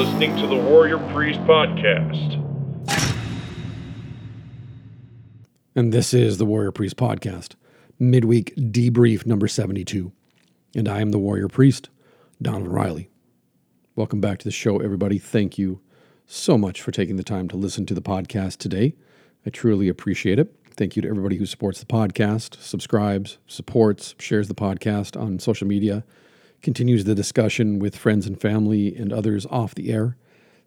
Listening to the Warrior Priest Podcast. And this is the Warrior Priest Podcast, midweek debrief number 72. And I am the Warrior Priest, Donavon Riley. Welcome back to the show, everybody. Thank you so much for taking the time to listen to the podcast today. I truly appreciate it. Thank you to everybody who supports the podcast, subscribes, supports, shares the podcast on social media, continues the discussion with friends and family and others off the air.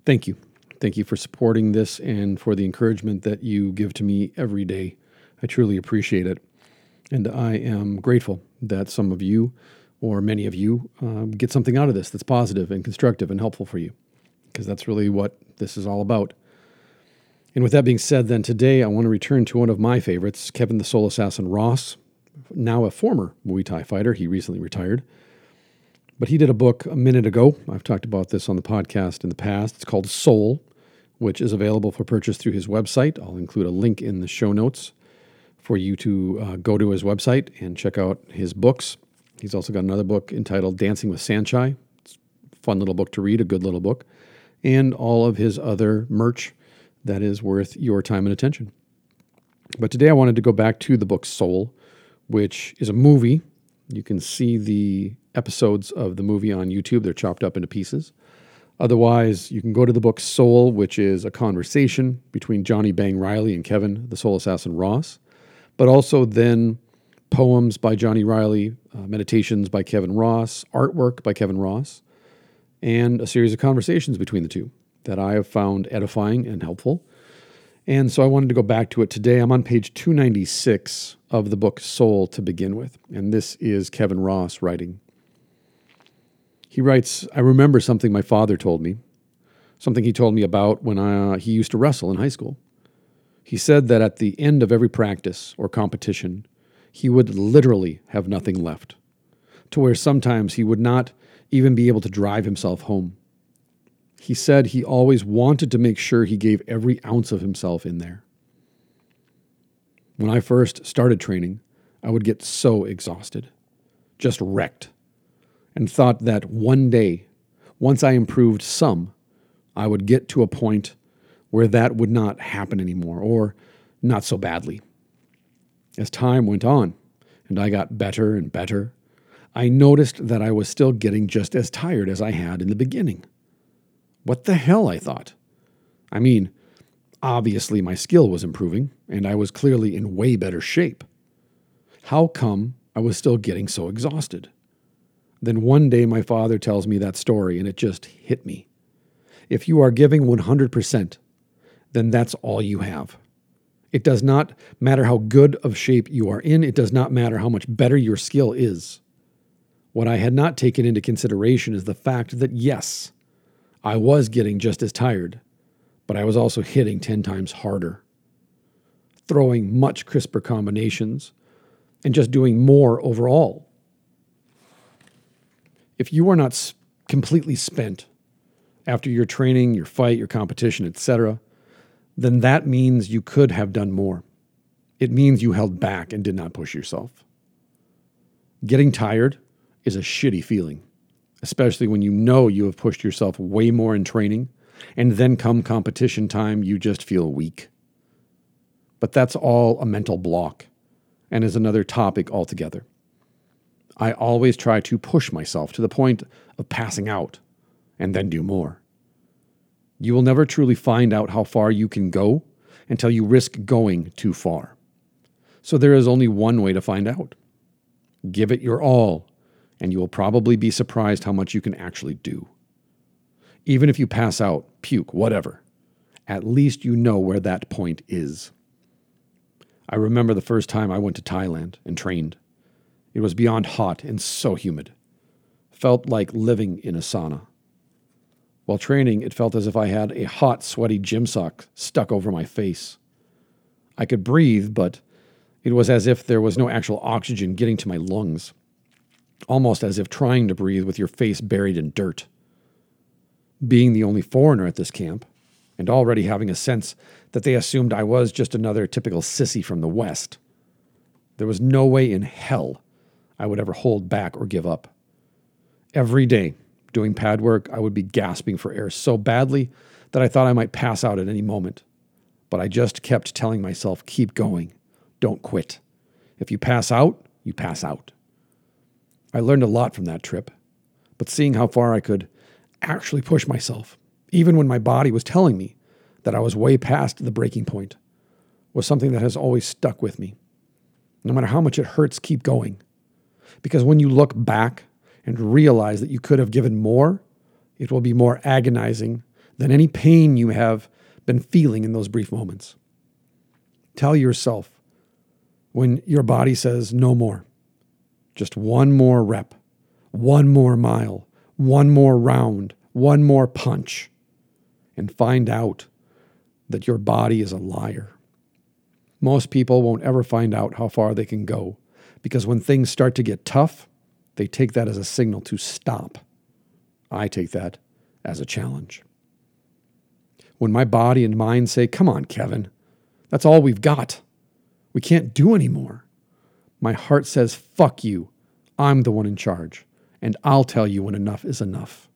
Thank you. Thank you for supporting this and for the encouragement that you give to me every day. I truly appreciate it. And I am grateful that some of you or many of you um, get something out of this that's positive and constructive and helpful for you, because that's really what this is all about. And with that being said, then today I want to return to one of my favorites, Kevin the Soul Assassin Ross, now a former Muay Thai fighter. He recently retired. But he did a book a minute ago. I've talked about this on the podcast in the past. It's called Soul, which is available for purchase through his website. I'll include a link in the show notes for you to uh, go to his website and check out his books. He's also got another book entitled Dancing with Saenchai. It's a fun little book to read, a good little book, and all of his other merch that is worth your time and attention. But today I wanted to go back to the book Soul, which is a movie. You can see the episodes of the movie on YouTube, they're chopped up into pieces. Otherwise, you can go to the book Soul, which is a conversation between Johnny Bang Riley and Kevin, the soul assassin Ross, but also then poems by Johnny Riley, uh, meditations by Kevin Ross, artwork by Kevin Ross, and a series of conversations between the two that I have found edifying and helpful. And so I wanted to go back to it today. I'm on page 296 of the book Soul to begin with. And this is Kevin Ross writing. He writes I remember something my father told me, something he told me about when I, uh, he used to wrestle in high school. He said that at the end of every practice or competition, he would literally have nothing left, to where sometimes he would not even be able to drive himself home. He said he always wanted to make sure he gave every ounce of himself in there. When I first started training, I would get so exhausted, just wrecked, and thought that one day, once I improved some, I would get to a point where that would not happen anymore, or not so badly. As time went on and I got better and better, I noticed that I was still getting just as tired as I had in the beginning. What the hell, I thought. I mean, obviously my skill was improving, and I was clearly in way better shape. How come I was still getting so exhausted? Then one day my father tells me that story, and it just hit me. If you are giving 100%, then that's all you have. It does not matter how good of shape you are in, it does not matter how much better your skill is. What I had not taken into consideration is the fact that, yes, I was getting just as tired, but I was also hitting 10 times harder, throwing much crisper combinations, and just doing more overall. If you are not completely spent after your training, your fight, your competition, etc., then that means you could have done more. It means you held back and did not push yourself. Getting tired is a shitty feeling especially when you know you have pushed yourself way more in training, and then come competition time, you just feel weak. But that's all a mental block and is another topic altogether. I always try to push myself to the point of passing out and then do more. You will never truly find out how far you can go until you risk going too far. So there is only one way to find out give it your all and you will probably be surprised how much you can actually do. Even if you pass out, puke, whatever, at least you know where that point is. I remember the first time I went to Thailand and trained. It was beyond hot and so humid. Felt like living in a sauna. While training, it felt as if I had a hot, sweaty gym sock stuck over my face. I could breathe, but it was as if there was no actual oxygen getting to my lungs almost as if trying to breathe with your face buried in dirt. Being the only foreigner at this camp, and already having a sense that they assumed I was just another typical sissy from the West, there was no way in hell I would ever hold back or give up. Every day, Doing pad work, I would be gasping for air so badly that I thought I might pass out at any moment. But I just kept telling myself, keep going, don't quit. If you pass out, you pass out. I learned a lot from that trip, but seeing how far I could actually push myself, even when my body was telling me that I was way past the breaking point, was something that has always stuck with me. No matter how much it hurts, keep going. Because when you look back and realize that you could have given more, it will be more agonizing than any pain you have been feeling in those brief moments. Tell yourself when your body says no more, just one more rep, one more mile, one more round, one more punch, and find out that your body is a liar. Most people won't ever find out how far they can go because when things start to get tough, they take that as a signal to stop. I take that as a challenge. When my body and mind say, Come on, Kevin, that's all we've got. We can't do anymore. My heart says, Fuck you. I'm the one in charge, and I'll tell you when enough is enough.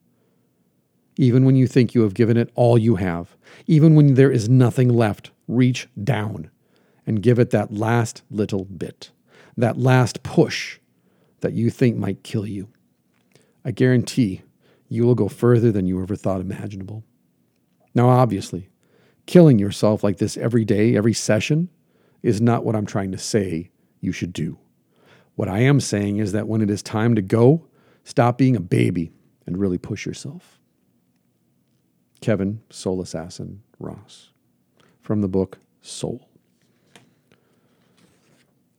Even when you think you have given it all you have, even when there is nothing left, reach down and give it that last little bit, that last push that you think might kill you. I guarantee you will go further than you ever thought imaginable. Now, obviously, killing yourself like this every day, every session, is not what I'm trying to say you should do. What I am saying is that when it is time to go, stop being a baby and really push yourself. Kevin Soul Assassin Ross from the book Soul.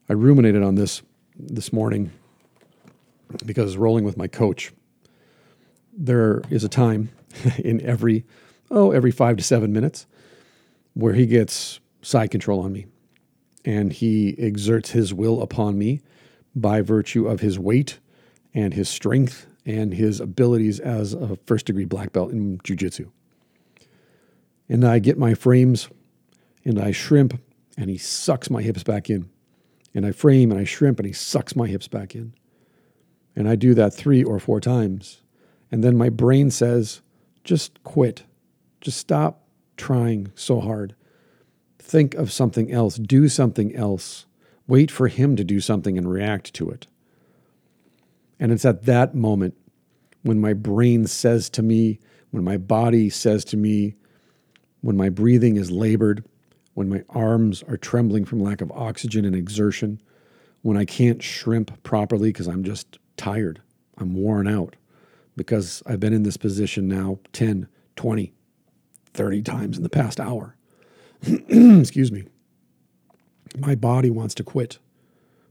I ruminated on this this morning because rolling with my coach, there is a time in every, oh, every five to seven minutes where he gets side control on me and he exerts his will upon me by virtue of his weight and his strength and his abilities as a first degree black belt in jiu-jitsu. And I get my frames and I shrimp and he sucks my hips back in. And I frame and I shrimp and he sucks my hips back in. And I do that three or four times. And then my brain says, just quit. Just stop trying so hard. Think of something else. Do something else. Wait for him to do something and react to it. And it's at that moment when my brain says to me, when my body says to me, when my breathing is labored, when my arms are trembling from lack of oxygen and exertion, when I can't shrimp properly because I'm just tired. I'm worn out because I've been in this position now 10, 20, 30 times in the past hour. Excuse me. My body wants to quit.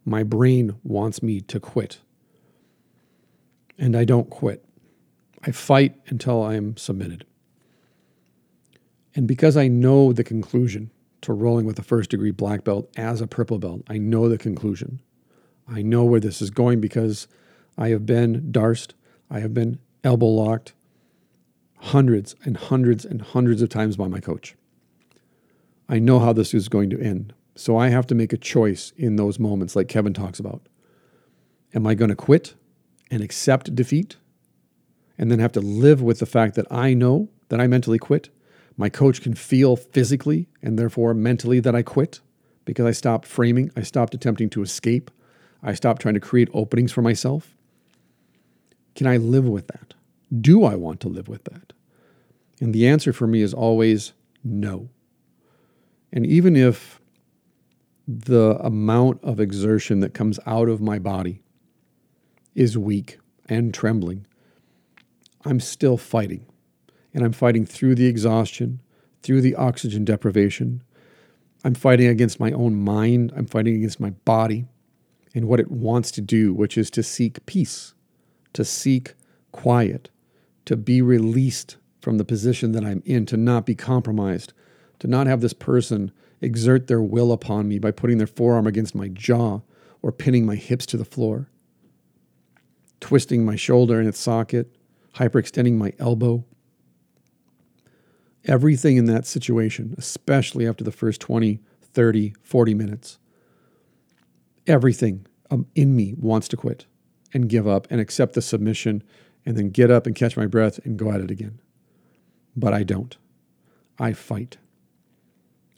My brain wants me to quit. And I don't quit. I fight until I am submitted. And because I know the conclusion to rolling with a first degree black belt as a purple belt, I know the conclusion. I know where this is going because I have been D'arced, I have been elbow locked hundreds and hundreds and hundreds of times by my coach. I know how this is going to end. So I have to make a choice in those moments, like Kevin talks about. Am I going to quit and accept defeat and then have to live with the fact that I know that I mentally quit? My coach can feel physically and therefore mentally that I quit because I stopped framing, I stopped attempting to escape, I stopped trying to create openings for myself. Can I live with that? Do I want to live with that? And the answer for me is always no. And even if the amount of exertion that comes out of my body is weak and trembling, I'm still fighting. And I'm fighting through the exhaustion, through the oxygen deprivation. I'm fighting against my own mind. I'm fighting against my body and what it wants to do, which is to seek peace to seek quiet, to be released from the position that I'm in, to not be compromised, to not have this person exert their will upon me by putting their forearm against my jaw or pinning my hips to the floor, twisting my shoulder in its socket, hyperextending my elbow. Everything in that situation, especially after the first 20, 30, 40 minutes, everything um, in me wants to quit and give up and accept the submission and then get up and catch my breath and go at it again. But I don't. I fight.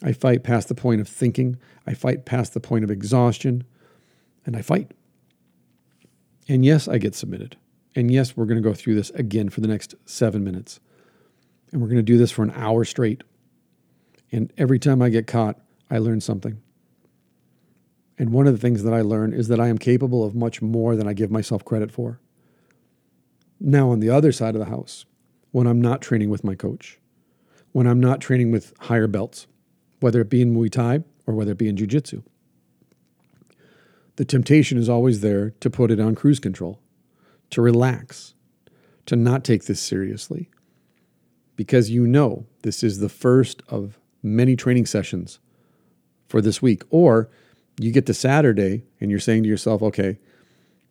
I fight past the point of thinking. I fight past the point of exhaustion. And I fight. And yes, I get submitted. And yes, we're going to go through this again for the next seven minutes. And we're going to do this for an hour straight. And every time I get caught, I learn something. And one of the things that I learn is that I am capable of much more than I give myself credit for. Now, on the other side of the house, when I'm not training with my coach, when I'm not training with higher belts, whether it be in Muay Thai or whether it be in Jiu Jitsu, the temptation is always there to put it on cruise control, to relax, to not take this seriously, because you know this is the first of many training sessions for this week. Or you get to Saturday and you're saying to yourself, okay,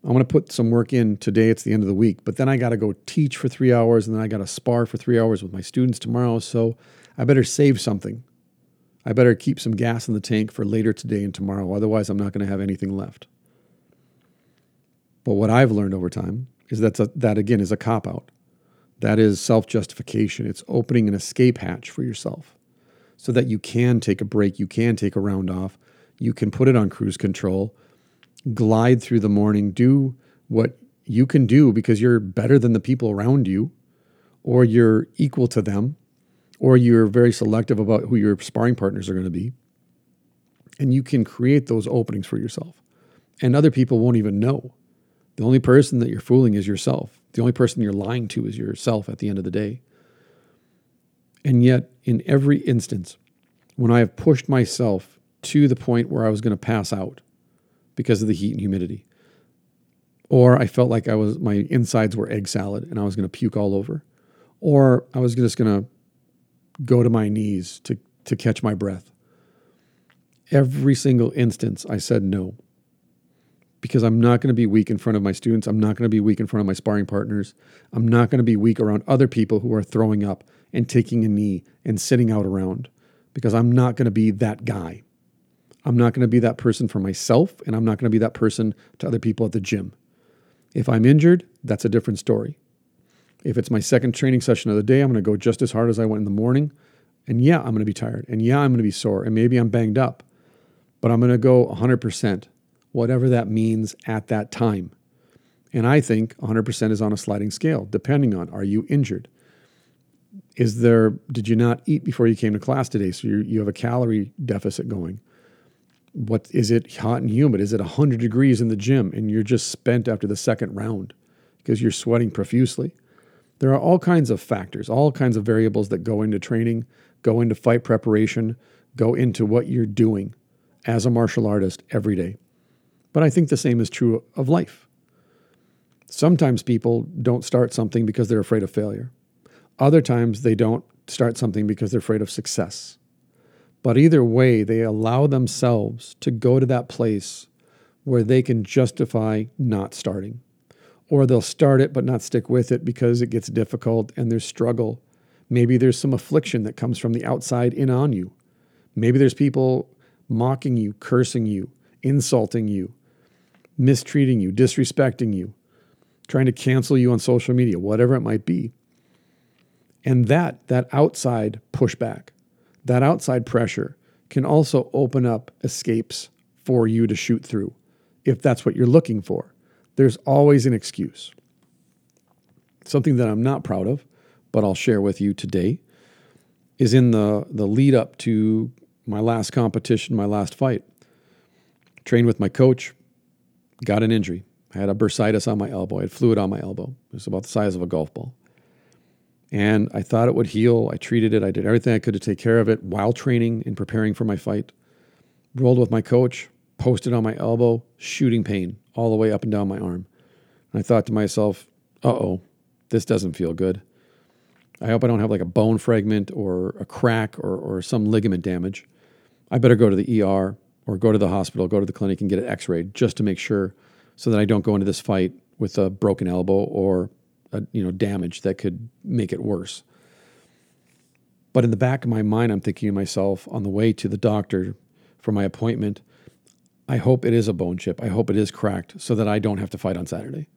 I'm going to put some work in today. It's the end of the week, but then I got to go teach for three hours and then I got to spar for three hours with my students tomorrow. So I better save something. I better keep some gas in the tank for later today and tomorrow. Otherwise, I'm not going to have anything left. But what I've learned over time is that that again is a cop out. That is self justification. It's opening an escape hatch for yourself so that you can take a break, you can take a round off, you can put it on cruise control glide through the morning, do what you can do because you're better than the people around you, or you're equal to them, or you're very selective about who your sparring partners are going to be. And you can create those openings for yourself. And other people won't even know. The only person that you're fooling is yourself. The only person you're lying to is yourself at the end of the day. And yet, in every instance, when I have pushed myself to the point where I was going to pass out, because of the heat and humidity. Or I felt like I was my insides were egg salad and I was going to puke all over. Or I was just going to go to my knees to to catch my breath. Every single instance I said no. Because I'm not going to be weak in front of my students. I'm not going to be weak in front of my sparring partners. I'm not going to be weak around other people who are throwing up and taking a knee and sitting out around because I'm not going to be that guy. I'm not going to be that person for myself, and I'm not going to be that person to other people at the gym. If I'm injured, that's a different story. If it's my second training session of the day, I'm going to go just as hard as I went in the morning. And yeah, I'm going to be tired. And yeah, I'm going to be sore. And maybe I'm banged up. But I'm going to go 100%, whatever that means at that time. And I think 100% is on a sliding scale, depending on are you injured? Is there, did you not eat before you came to class today? So you you have a calorie deficit going what is it hot and humid? Is it 100 degrees in the gym and you're just spent after the second round because you're sweating profusely? There are all kinds of factors, all kinds of variables that go into training, go into fight preparation, go into what you're doing as a martial artist every day. But I think the same is true of life. Sometimes people don't start something because they're afraid of failure. Other times they don't start something because they're afraid of success. But either way, they allow themselves to go to that place where they can justify not starting. Or they'll start it but not stick with it because it gets difficult and there's struggle. Maybe there's some affliction that comes from the outside in on you. Maybe there's people mocking you, cursing you, insulting you, mistreating you, disrespecting you, trying to cancel you on social media, whatever it might be. And that, that outside pushback, that outside pressure can also open up escapes for you to shoot through if that's what you're looking for. There's always an excuse. Something that I'm not proud of, but I'll share with you today, is in the, the lead up to my last competition, my last fight. Trained with my coach, got an injury. I had a bursitis on my elbow. I had fluid on my elbow. It was about the size of a golf ball. And I thought it would heal. I treated it. I did everything I could to take care of it while training and preparing for my fight. Rolled with my coach, posted on my elbow, shooting pain all the way up and down my arm. And I thought to myself, uh oh, this doesn't feel good. I hope I don't have like a bone fragment or a crack or, or some ligament damage. I better go to the ER or go to the hospital, go to the clinic and get an x ray just to make sure so that I don't go into this fight with a broken elbow or a, you know damage that could make it worse. But in the back of my mind, I'm thinking to myself on the way to the doctor for my appointment, I hope it is a bone chip. I hope it is cracked so that I don't have to fight on Saturday.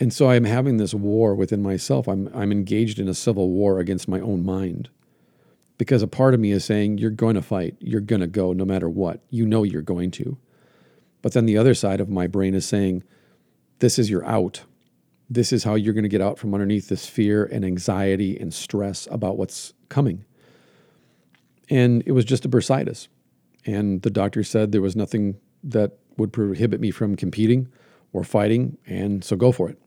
And so I'm having this war within myself. I'm, I'm engaged in a civil war against my own mind because a part of me is saying, You're going to fight. You're going to go no matter what. You know you're going to. But then the other side of my brain is saying, This is your out. This is how you're going to get out from underneath this fear and anxiety and stress about what's coming. And it was just a bursitis. And the doctor said there was nothing that would prohibit me from competing or fighting. And so go for it.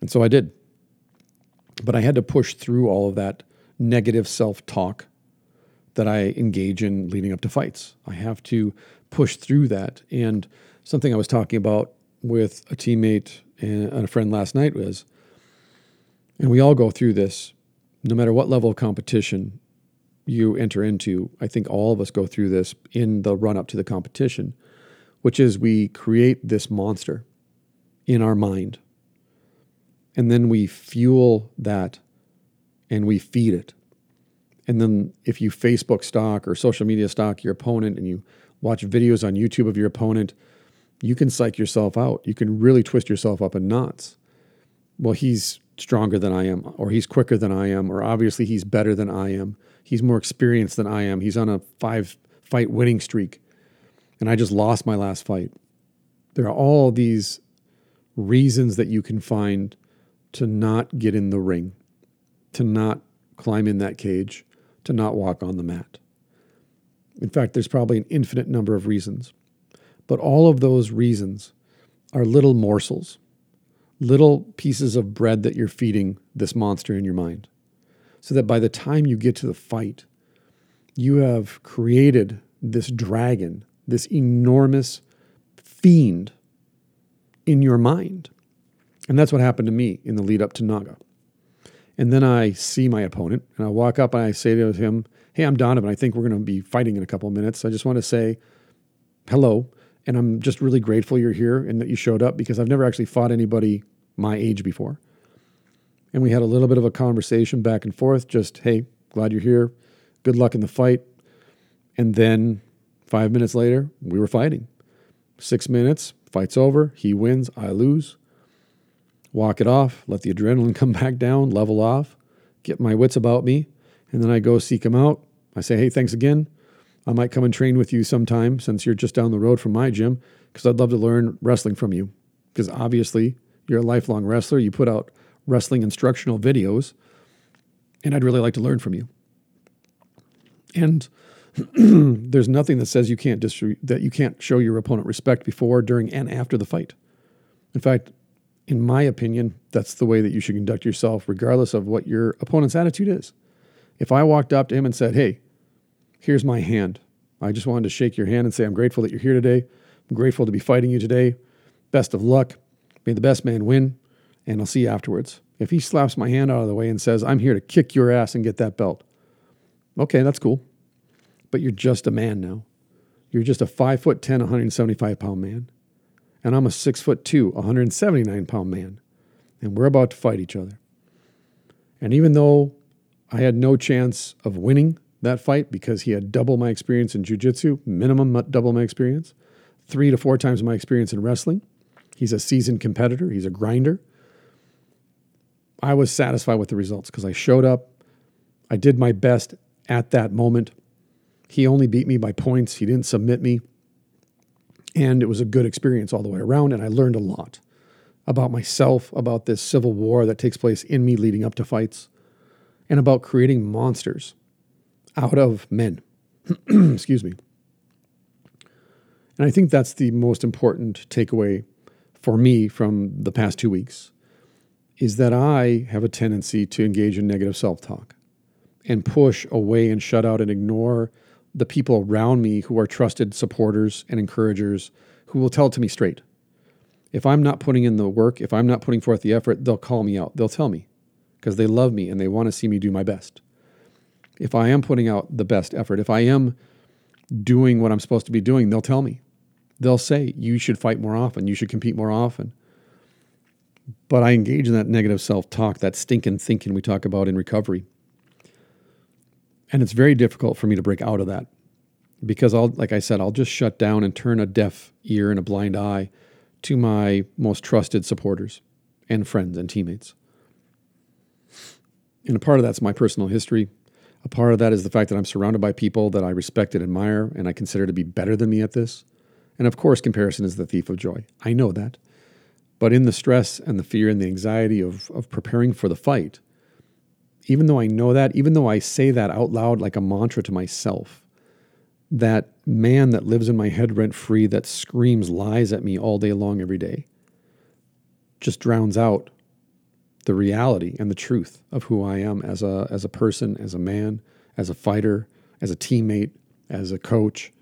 And so I did. But I had to push through all of that negative self talk that I engage in leading up to fights. I have to push through that. And something I was talking about with a teammate and a friend last night was, and we all go through this, no matter what level of competition you enter into. I think all of us go through this in the run up to the competition, which is we create this monster in our mind. And then we fuel that and we feed it. And then if you Facebook stalk or social media stalk your opponent and you watch videos on YouTube of your opponent, you can psych yourself out. You can really twist yourself up in knots. Well, he's stronger than I am, or he's quicker than I am, or obviously he's better than I am. He's more experienced than I am. He's on a five fight winning streak. And I just lost my last fight. There are all these reasons that you can find to not get in the ring to not climb in that cage, to not walk on the mat. In fact, there's probably an infinite number of reasons. But all of those reasons are little morsels, little pieces of bread that you're feeding this monster in your mind. So that by the time you get to the fight, you have created this dragon, this enormous fiend in your mind. And that's what happened to me in the lead up to NAGA. And then I see my opponent and I walk up and I say to him, Hey, I'm Donavon. I think we're going to be fighting in a couple of minutes. I just want to say hello. And I'm just really grateful you're here and that you showed up because I've never actually fought anybody my age before. And we had a little bit of a conversation back and forth, just, hey, glad you're here. Good luck in the fight. And then five minutes later, we were fighting. Six minutes, fight's over. He wins, I lose walk it off, let the adrenaline come back down, level off, get my wits about me, and then I go seek him out. I say, hey, thanks again. I might come and train with you sometime since you're just down the road from my gym because I'd love to learn wrestling from you. Because obviously, you're a lifelong wrestler. You put out wrestling instructional videos, and I'd really like to learn from you. And there's nothing that says you can't that you can't show your opponent respect before, during, and after the fight. In fact, in my opinion, that's the way that you should conduct yourself, regardless of what your opponent's attitude is. If I walked up to him and said, Hey, here's my hand. I just wanted to shake your hand and say, I'm grateful that you're here today. I'm grateful to be fighting you today. Best of luck. May the best man win. And I'll see you afterwards. If he slaps my hand out of the way and says, I'm here to kick your ass and get that belt, okay, that's cool. But you're just a man now. You're just a 5 foot 10, 175 pound man and I'm a six foot two, 179 pound man, and we're about to fight each other. And even though I had no chance of winning that fight because he had double my experience in jujitsu, minimum double my experience, three to four times my experience in wrestling, he's a seasoned competitor, he's a grinder. I was satisfied with the results because I showed up, I did my best at that moment. He only beat me by points, he didn't submit me. And it was a good experience all the way around. And I learned a lot about myself, about this civil war that takes place in me leading up to fights, and about creating monsters out of men. Excuse me. And I think that's the most important takeaway for me from the past two weeks is that I have a tendency to engage in negative self talk and push away and shut out and ignore the people around me who are trusted supporters and encouragers who will tell it to me straight. If I'm not putting in the work, if I'm not putting forth the effort, they'll call me out. They'll tell me because they love me and they want to see me do my best. If I am putting out the best effort, if I am doing what I'm supposed to be doing, they'll tell me. They'll say, you should fight more often, you should compete more often. But I engage in that negative self talk, that stinking thinking we talk about in recovery. And it's very difficult for me to break out of that because I'll, like I said, I'll just shut down and turn a deaf ear and a blind eye to my most trusted supporters and friends and teammates. And a part of that's my personal history. A part of that is the fact that I'm surrounded by people that I respect and admire and I consider to be better than me at this. And of course, comparison is the thief of joy. I know that. But in the stress and the fear and the anxiety of, of preparing for the fight, even though I know that, even though I say that out loud like a mantra to myself, that man that lives in my head rent free, that screams lies at me all day long, every day, just drowns out the reality and the truth of who I am as a, as a person, as a man, as a fighter, as a teammate, as a coach.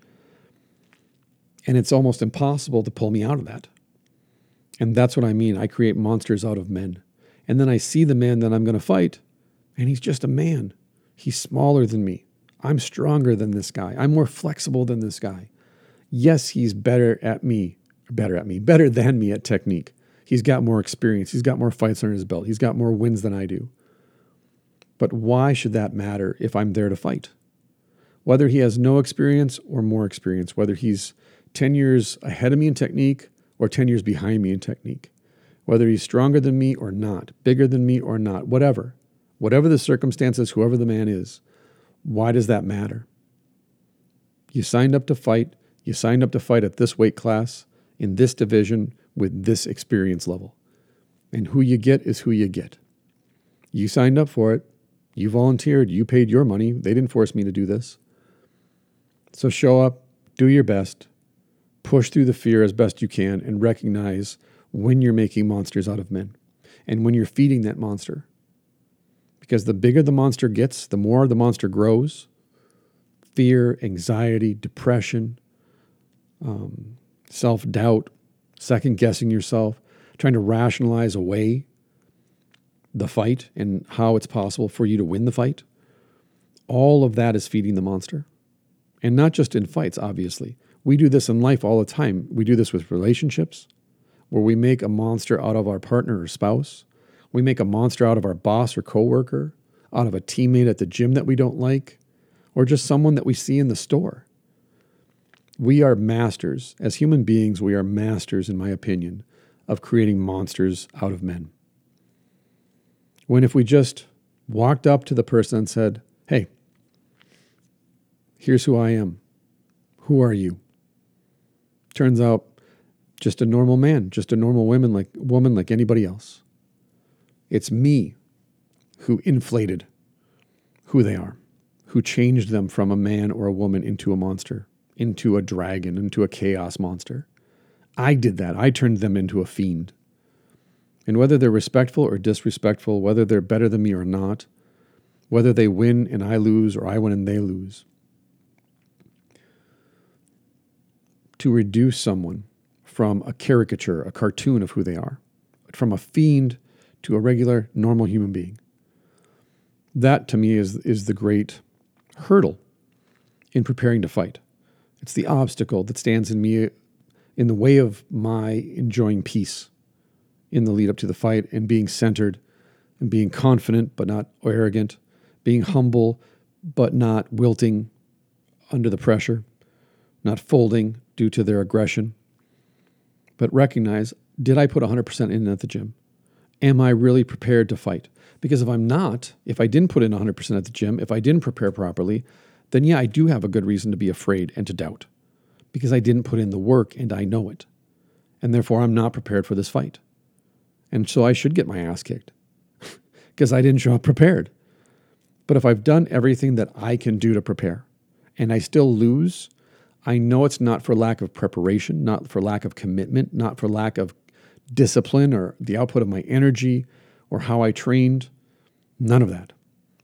And it's almost impossible to pull me out of that. And that's what I mean. I create monsters out of men. And then I see the man that I'm going to fight, and he's just a man. He's smaller than me. I'm stronger than this guy. I'm more flexible than this guy. Yes, he's better at me, better at me, better than me at technique. He's got more experience. He's got more fights under his belt. He's got more wins than I do. But why should that matter if I'm there to fight? Whether he has no experience or more experience, whether he's 10 years ahead of me in technique or 10 years behind me in technique, whether he's stronger than me or not, bigger than me or not, whatever, whatever the circumstances, whoever the man is, why does that matter? You signed up to fight. You signed up to fight at this weight class, in this division, with this experience level. And who you get is who you get. You signed up for it. You volunteered. You paid your money. They didn't force me to do this. So show up, do your best, push through the fear as best you can, and recognize when you're making monsters out of men and when you're feeding that monster. Because the bigger the monster gets, the more the monster grows. Fear, anxiety, depression, um, self doubt, second guessing yourself, trying to rationalize away the fight and how it's possible for you to win the fight. All of that is feeding the monster. And not just in fights, obviously. We do this in life all the time. We do this with relationships, where we make a monster out of our partner or spouse. We make a monster out of our boss or coworker, out of a teammate at the gym that we don't like, or just someone that we see in the store. We are masters. As human beings, we are masters, in my opinion, of creating monsters out of men. When if we just walked up to the person and said, Hey, here's who I am. Who are you? Turns out, just a normal man, just a normal woman like woman like anybody else. It's me who inflated who they are, who changed them from a man or a woman into a monster into a dragon, into a chaos monster. I did that. I turned them into a fiend. And whether they're respectful or disrespectful, whether they're better than me or not, whether they win and I lose or I win and they lose, to reduce someone from a caricature, a cartoon of who they are, from a fiend to a regular, normal human being. That to me is, is the great hurdle in preparing to fight. It's the obstacle that stands in me in the way of my enjoying peace in the lead up to the fight and being centered and being confident but not arrogant, being humble but not wilting under the pressure, not folding due to their aggression. But recognize did I put 100% in at the gym? Am I really prepared to fight? Because if I'm not, if I didn't put in 100% at the gym, if I didn't prepare properly, then yeah, I do have a good reason to be afraid and to doubt because I didn't put in the work and I know it. And therefore, I'm not prepared for this fight. And so I should get my ass kicked because I didn't show up prepared. But if I've done everything that I can do to prepare and I still lose, I know it's not for lack of preparation, not for lack of commitment, not for lack of discipline or the output of my energy or how I trained. None of that.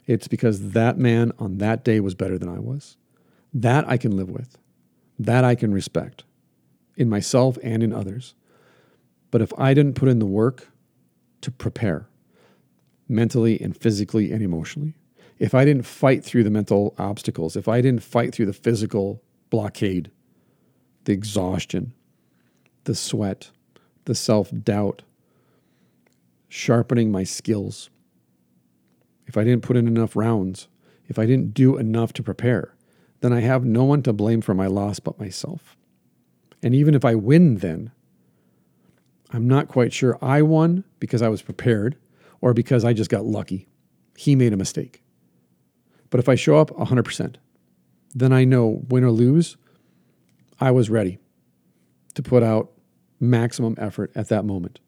It's because that man on that day was better than I was. That I can live with. That I can respect in myself and in others. But if I didn't put in the work to prepare mentally and physically and emotionally, if I didn't fight through the mental obstacles, if I didn't fight through the physical blockade, the exhaustion, the sweat, the self doubt, sharpening my skills, if I didn't put in enough rounds, if I didn't do enough to prepare, then I have no one to blame for my loss but myself. And even if I win, then I'm not quite sure I won because I was prepared or because I just got lucky. He made a mistake. But if I show up 100%, then I know win or lose, I was ready to put out maximum effort at that moment,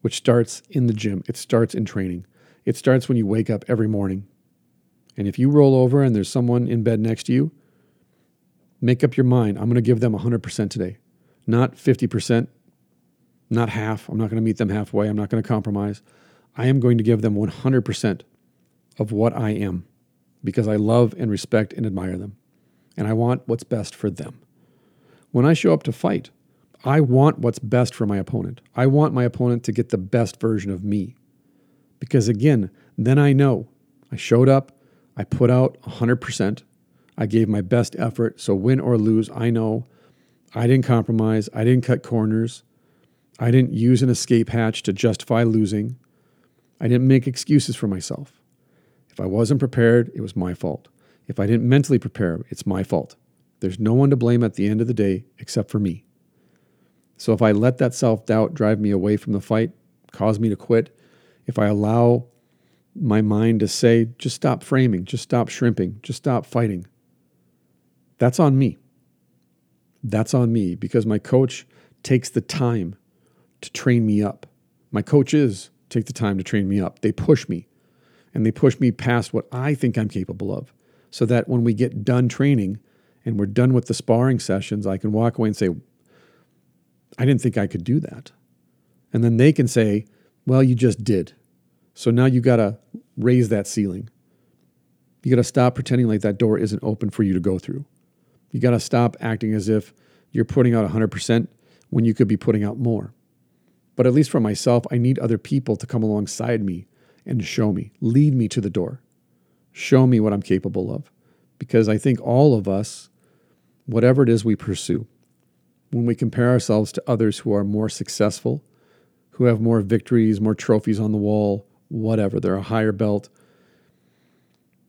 which starts in the gym. It starts in training. It starts when you wake up every morning. And if you roll over and there's someone in bed next to you, make up your mind. I'm going to give them 100% today, not 50%, not half. I'm not going to meet them halfway. I'm not going to compromise. I am going to give them 100% of what I am because I love and respect and admire them. And I want what's best for them. When I show up to fight, I want what's best for my opponent. I want my opponent to get the best version of me. Because again, then I know I showed up, I put out 100%, I gave my best effort. So, win or lose, I know I didn't compromise, I didn't cut corners, I didn't use an escape hatch to justify losing, I didn't make excuses for myself. If I wasn't prepared, it was my fault. If I didn't mentally prepare, it's my fault. There's no one to blame at the end of the day except for me. So if I let that self doubt drive me away from the fight, cause me to quit, if I allow my mind to say, just stop framing, just stop shrimping, just stop fighting, that's on me. That's on me because my coach takes the time to train me up. My coaches take the time to train me up. They push me and they push me past what I think I'm capable of so that when we get done training and we're done with the sparring sessions, I can walk away and say, I didn't think I could do that. And then they can say, well, you just did. So now you got to raise that ceiling. You got to stop pretending like that door isn't open for you to go through. You got to stop acting as if you're putting out 100% when you could be putting out more. But at least for myself, I need other people to come alongside me and show me, lead me to the door, show me what I'm capable of. Because I think all of us, whatever it is we pursue, when we compare ourselves to others who are more successful, who have more victories, more trophies on the wall, whatever, they're a higher belt,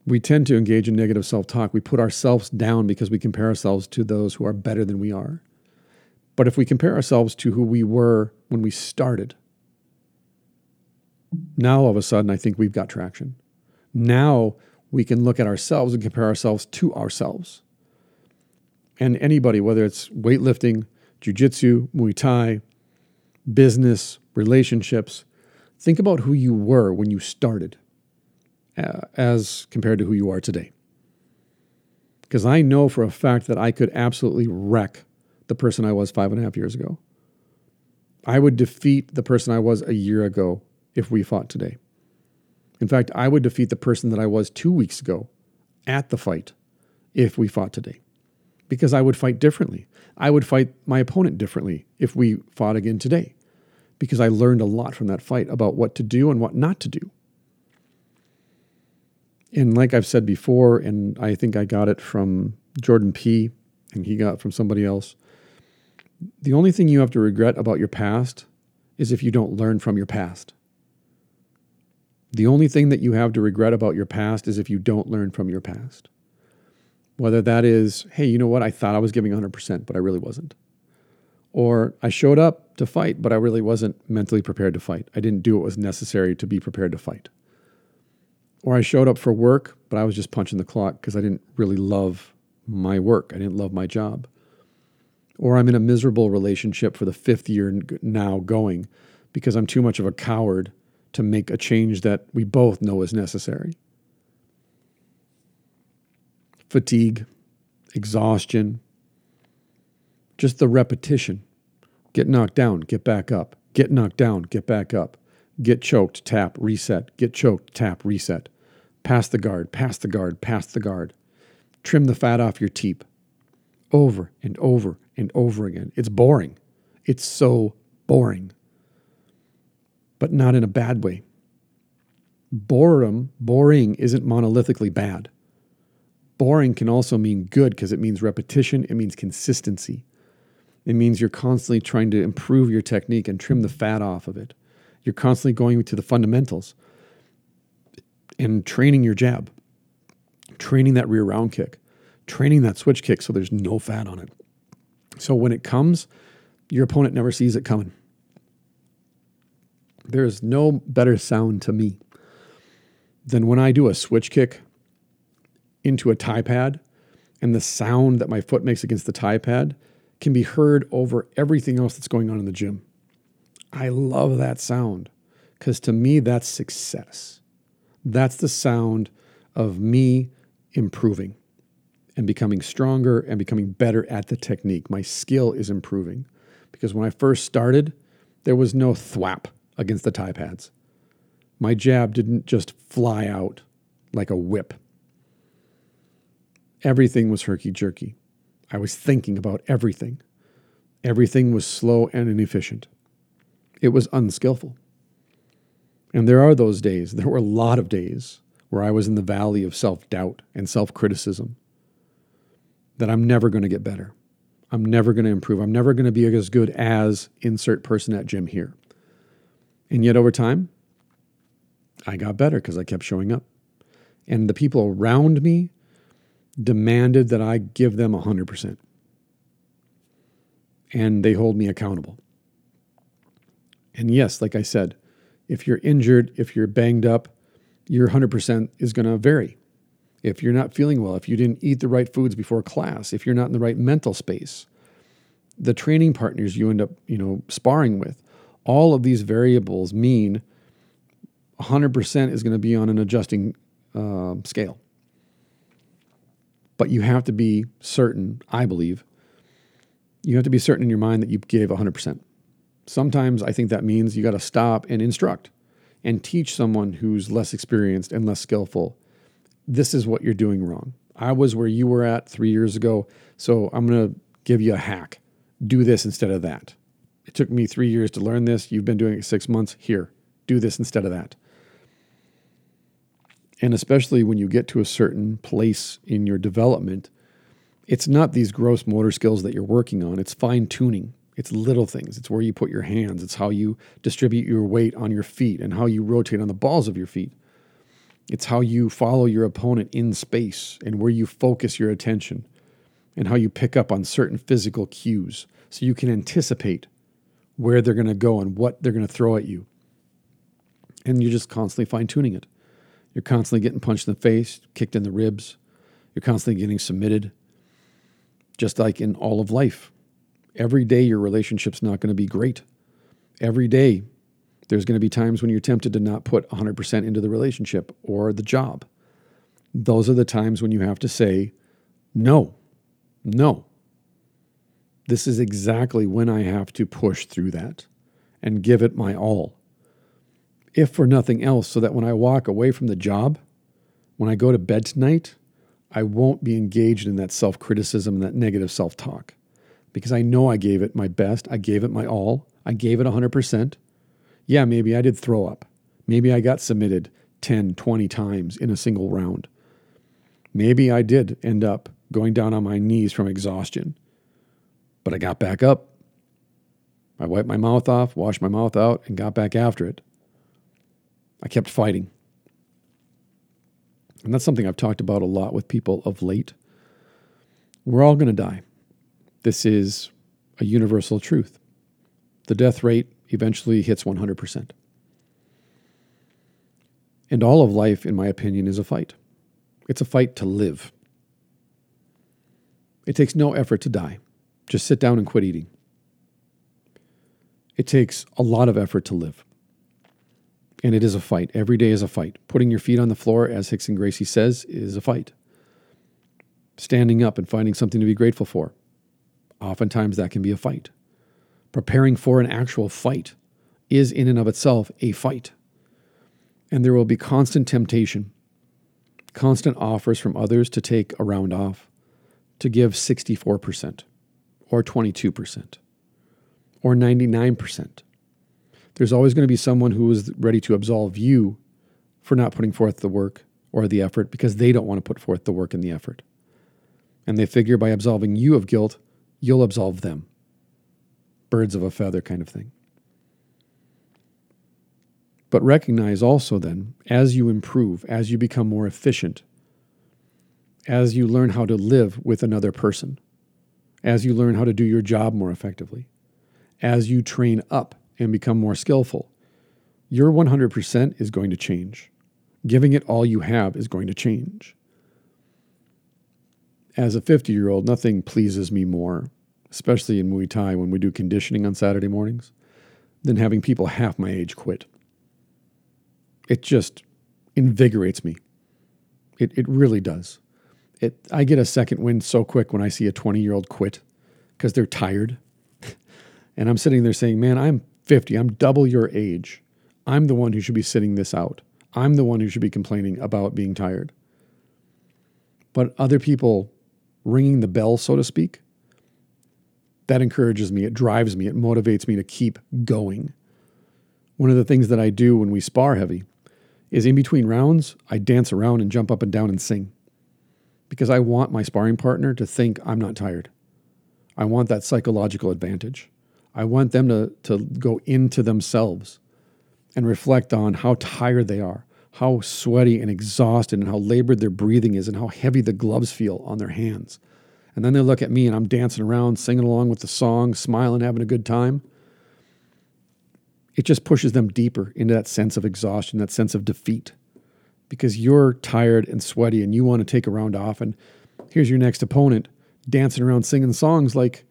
we tend to engage in negative self talk. We put ourselves down because we compare ourselves to those who are better than we are. But if we compare ourselves to who we were when we started, now all of a sudden I think we've got traction. Now we can look at ourselves and compare ourselves to ourselves. And anybody, whether it's weightlifting, jujitsu, Muay Thai, business, relationships, think about who you were when you started uh, as compared to who you are today. Because I know for a fact that I could absolutely wreck the person I was five and a half years ago. I would defeat the person I was a year ago if we fought today. In fact, I would defeat the person that I was two weeks ago at the fight if we fought today because I would fight differently. I would fight my opponent differently if we fought again today because I learned a lot from that fight about what to do and what not to do. And like I've said before, and I think I got it from Jordan P., and he got from somebody else, the only thing you have to regret about your past is if you don't learn from your past. The only thing that you have to regret about your past is if you don't learn from your past. Whether that is, hey, you know what? I thought I was giving 100%, but I really wasn't. Or I showed up to fight, but I really wasn't mentally prepared to fight. I didn't do what was necessary to be prepared to fight. Or I showed up for work, but I was just punching the clock because I didn't really love my work. I didn't love my job. Or I'm in a miserable relationship for the fifth year now going because I'm too much of a coward to make a change that we both know is necessary fatigue, exhaustion, just the repetition. Get knocked down, get back up. Get knocked down, get back up. Get choked, tap, reset. Get choked, tap, reset. Pass the guard, pass the guard, pass the guard. Trim the fat off your teep. Over and over and over again. It's boring. It's so boring. But not in a bad way. Boredom, boring isn't monolithically bad. Boring can also mean good because it means repetition, it means consistency. It means you're constantly trying to improve your technique and trim the fat off of it. You're constantly going to the fundamentals and training your jab, training that rear round kick, training that switch kick so there's no fat on it. So when it comes, your opponent never sees it coming. There's no better sound to me than when I do a switch kick into a Thai pad and the sound that my foot makes against the Thai pad can be heard over everything else that's going on in the gym. I love that sound because to me, that's success. That's the sound of me improving and becoming stronger and becoming better at the technique. My skill is improving because when I first started, there was no thwap against the Thai pads. My jab didn't just fly out like a whip. Everything was herky jerky. I was thinking about everything. Everything was slow and inefficient. It was unskillful. And there are those days, there were a lot of days where I was in the valley of self doubt and self criticism that I'm never going to get better. I'm never going to improve. I'm never going to be as good as insert person at gym here. And yet over time, I got better because I kept showing up. And the people around me demanded that I give them 100%. And they hold me accountable. And yes, like I said, if you're injured, if you're banged up, your 100% is going to vary. If you're not feeling well, if you didn't eat the right foods before class, if you're not in the right mental space, the training partners you end up, you know, sparring with, all of these variables mean 100% is going to be on an adjusting uh, scale. But you have to be certain, I believe, you have to be certain in your mind that you gave 100%. Sometimes I think that means you got to stop and instruct and teach someone who's less experienced and less skillful this is what you're doing wrong. I was where you were at three years ago, so I'm going to give you a hack. Do this instead of that. It took me three years to learn this. You've been doing it six months. Here, do this instead of that. And especially when you get to a certain place in your development, it's not these gross motor skills that you're working on, it's fine tuning. It's little things. It's where you put your hands. It's how you distribute your weight on your feet and how you rotate on the balls of your feet. It's how you follow your opponent in space and where you focus your attention and how you pick up on certain physical cues so you can anticipate where they're going to go and what they're going to throw at you. And you're just constantly fine tuning it. You're constantly getting punched in the face, kicked in the ribs. You're constantly getting submitted, just like in all of life. Every day, your relationship's not going to be great. Every day, there's going to be times when you're tempted to not put 100% into the relationship or the job. Those are the times when you have to say, no, no. This is exactly when I have to push through that and give it my all. If for nothing else, so that when I walk away from the job, when I go to bed tonight, I won't be engaged in that self criticism and that negative self talk because I know I gave it my best. I gave it my all. I gave it 100%. Yeah, maybe I did throw up. Maybe I got submitted 10, 20 times in a single round. Maybe I did end up going down on my knees from exhaustion. But I got back up. I wiped my mouth off, washed my mouth out, and got back after it. I kept fighting. And that's something I've talked about a lot with people of late. We're all going to die. This is a universal truth. The death rate eventually hits 100%. And all of life, in my opinion, is a fight. It's a fight to live. It takes no effort to die. Just sit down and quit eating. It takes a lot of effort to live. And it is a fight. Every day is a fight. Putting your feet on the floor, as Rickson Gracie says, is a fight. Standing up and finding something to be grateful for Oftentimes that can be a fight. Preparing for an actual fight is, in and of itself, a fight. And there will be constant temptation, constant offers from others to take a round off, to give 64% or 22% or 99%. There's always going to be someone who is ready to absolve you for not putting forth the work or the effort because they don't want to put forth the work and the effort. And they figure by absolving you of guilt, you'll absolve them. Birds of a feather kind of thing. But recognize also then, as you improve, as you become more efficient, as you learn how to live with another person, as you learn how to do your job more effectively, as you train up and become more skillful, your 100% is going to change. Giving it all you have is going to change. As a 50 year old, nothing pleases me more, especially in Muay Thai when we do conditioning on Saturday mornings, than having people half my age quit. It just invigorates me. It, it really does. It, I get a second wind so quick when I see a 20 year old quit because they're tired. and I'm sitting there saying, man, I'm 50, I'm double your age. I'm the one who should be sitting this out. I'm the one who should be complaining about being tired. But other people ringing the bell, so to speak, that encourages me. It drives me. It motivates me to keep going. One of the things that I do when we spar heavy is in between rounds, I dance around and jump up and down and sing because I want my sparring partner to think I'm not tired. I want that psychological advantage. I want them to, to go into themselves and reflect on how tired they are, how sweaty and exhausted, and how labored their breathing is, and how heavy the gloves feel on their hands. And then they look at me and I'm dancing around, singing along with the song, smiling, having a good time. It just pushes them deeper into that sense of exhaustion, that sense of defeat, because you're tired and sweaty and you want to take a round off. And here's your next opponent dancing around singing songs like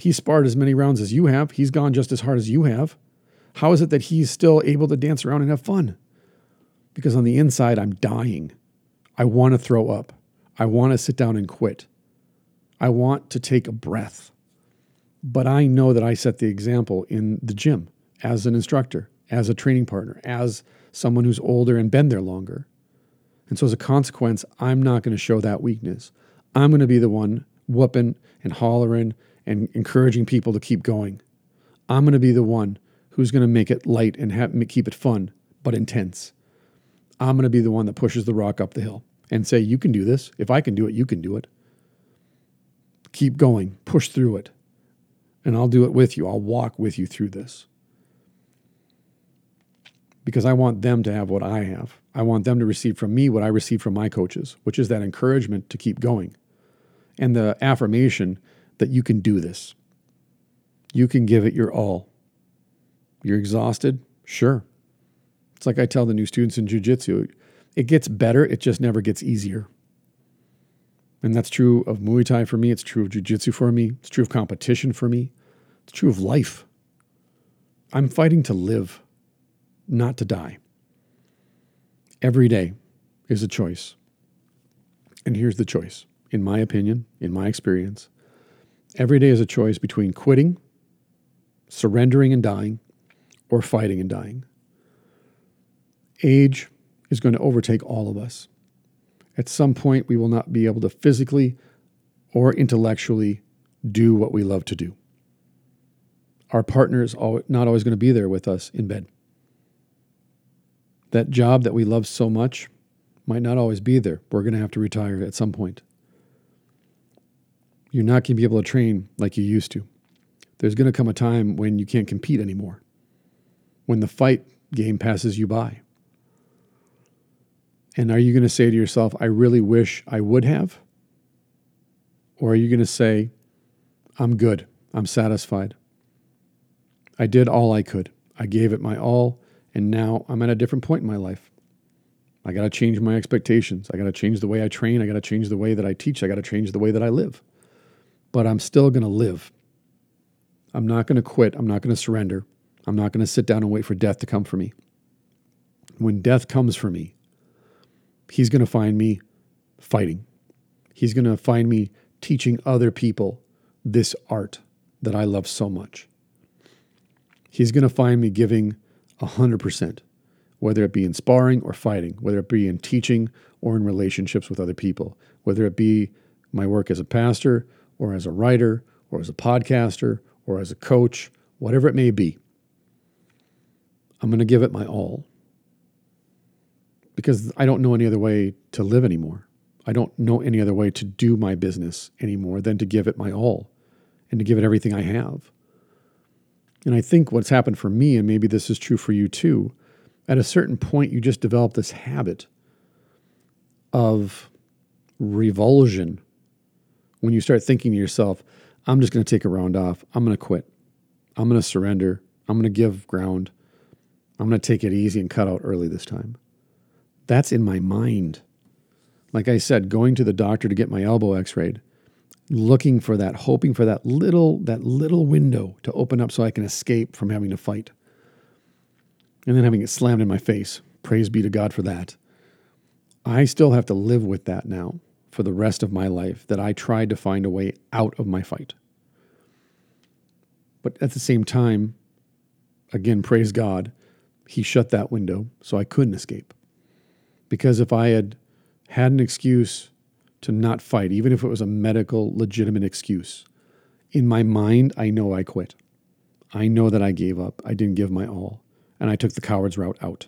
he sparred as many rounds as you have. He's gone just as hard as you have. How is it that he's still able to dance around and have fun? Because on the inside, I'm dying. I want to throw up. I want to sit down and quit. I want to take a breath. But I know that I set the example in the gym as an instructor, as a training partner, as someone who's older and been there longer. And so, as a consequence, I'm not going to show that weakness. I'm going to be the one whooping and hollering and encouraging people to keep going. I'm going to be the one who's going to make it light and have, keep it fun, but intense. I'm going to be the one that pushes the rock up the hill and say, You can do this. If I can do it, you can do it. Keep going, push through it. And I'll do it with you. I'll walk with you through this. Because I want them to have what I have. I want them to receive from me what I receive from my coaches, which is that encouragement to keep going and the affirmation that you can do this. You can give it your all. You're exhausted? Sure. It's like I tell the new students in jujitsu it gets better, it just never gets easier. And that's true of Muay Thai for me. It's true of jujitsu for me. It's true of competition for me. It's true of life. I'm fighting to live, not to die. Every day is a choice. And here's the choice, in my opinion, in my experience. Every day is a choice between quitting, surrendering and dying, or fighting and dying. Age is going to overtake all of us. At some point, we will not be able to physically or intellectually do what we love to do. Our partner is not always going to be there with us in bed. That job that we love so much might not always be there. We're going to have to retire at some point. You're not going to be able to train like you used to. There's going to come a time when you can't compete anymore, when the fight game passes you by. And are you going to say to yourself, I really wish I would have? Or are you going to say, I'm good, I'm satisfied? I did all I could, I gave it my all, and now I'm at a different point in my life. I got to change my expectations. I got to change the way I train. I got to change the way that I teach. I got to change the way that I live. But I'm still going to live. I'm not going to quit. I'm not going to surrender. I'm not going to sit down and wait for death to come for me. When death comes for me, he's going to find me fighting. He's going to find me teaching other people this art that I love so much. He's going to find me giving 100%, whether it be in sparring or fighting, whether it be in teaching or in relationships with other people, whether it be my work as a pastor or as a writer or as a podcaster or as a coach, whatever it may be. I'm going to give it my all because I don't know any other way to live anymore. I don't know any other way to do my business anymore than to give it my all and to give it everything I have. And I think what's happened for me, and maybe this is true for you too, at a certain point, you just develop this habit of revulsion when you start thinking to yourself, I'm just going to take a round off. I'm going to quit. I'm going to surrender. I'm going to give ground. I'm going to take it easy and cut out early this time. That's in my mind. Like I said, going to the doctor to get my elbow x-rayed, looking for that, hoping for that little that little window to open up so I can escape from having to fight. And then having it slammed in my face. Praise be to God for that. I still have to live with that now for the rest of my life that I tried to find a way out of my fight. But at the same time, again, praise God, He shut that window so I couldn't escape. Because if I had had an excuse to not fight, even if it was a medical, legitimate excuse, in my mind, I know I quit. I know that I gave up. I didn't give my all. And I took the coward's route out.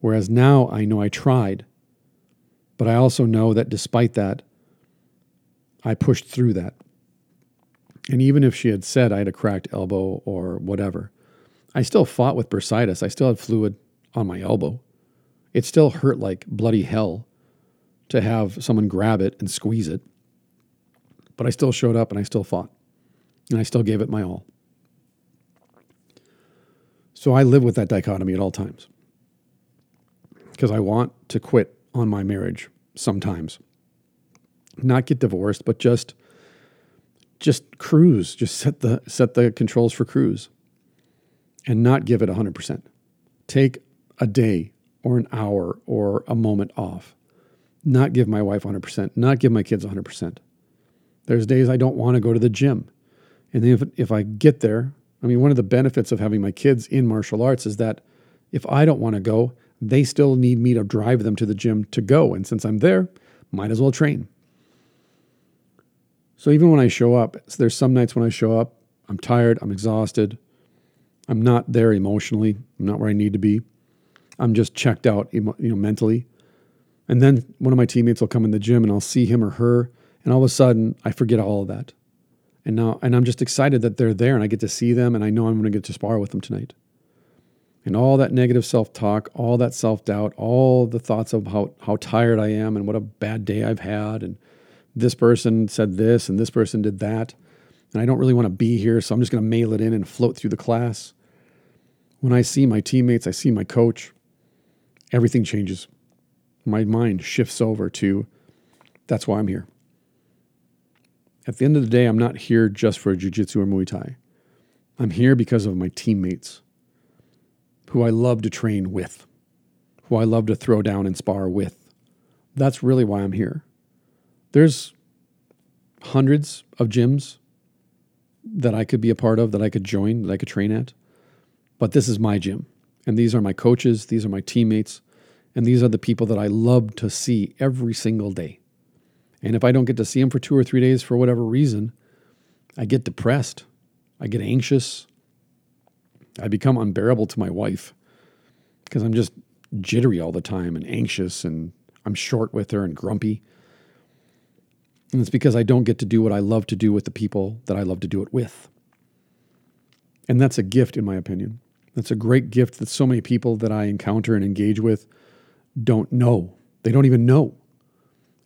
Whereas now I know I tried, but I also know that despite that, I pushed through that. And even if she had said I had a cracked elbow or whatever, I still fought with bursitis. I still had fluid on my elbow. It still hurt like bloody hell to have someone grab it and squeeze it. But I still showed up and I still fought. And I still gave it my all. So I live with that dichotomy at all times. Because I want to quit on my marriage sometimes. Not get divorced, but just just cruise, just set the set the controls for cruise and not give it 100%. Take a day or an hour or a moment off. Not give my wife 100%, not give my kids 100%. There's days I don't want to go to the gym. And if, if I get there, I mean, one of the benefits of having my kids in martial arts is that if I don't want to go, they still need me to drive them to the gym to go. And since I'm there, might as well train. So even when I show up, there's some nights when I show up, I'm tired, I'm exhausted, I'm not there emotionally, I'm not where I need to be. I'm just checked out, you know, mentally. And then one of my teammates will come in the gym and I'll see him or her, and all of a sudden I forget all of that. And now, and I'm just excited that they're there and I get to see them and I know I'm going to get to spar with them tonight. And all that negative self talk, all that self doubt, all the thoughts of how, how tired I am and what a bad day I've had. And this person said this and this person did that. And I don't really want to be here. So I'm just going to mail it in and float through the class. When I see my teammates, I see my coach, everything changes. My mind shifts over to that's why I'm here. At the end of the day, I'm not here just for jiu-jitsu or Muay Thai. I'm here because of my teammates who I love to train with, who I love to throw down and spar with. That's really why I'm here. There's hundreds of gyms that I could be a part of, that I could join, that I could train at. But this is my gym. And these are my coaches, these are my teammates, and these are the people that I love to see every single day. And if I don't get to see them for two or three days for whatever reason, I get depressed. I get anxious. I become unbearable to my wife because I'm just jittery all the time and anxious and I'm short with her and grumpy. And it's because I don't get to do what I love to do with the people that I love to do it with. And that's a gift, in my opinion. That's a great gift that so many people that I encounter and engage with don't know. They don't even know.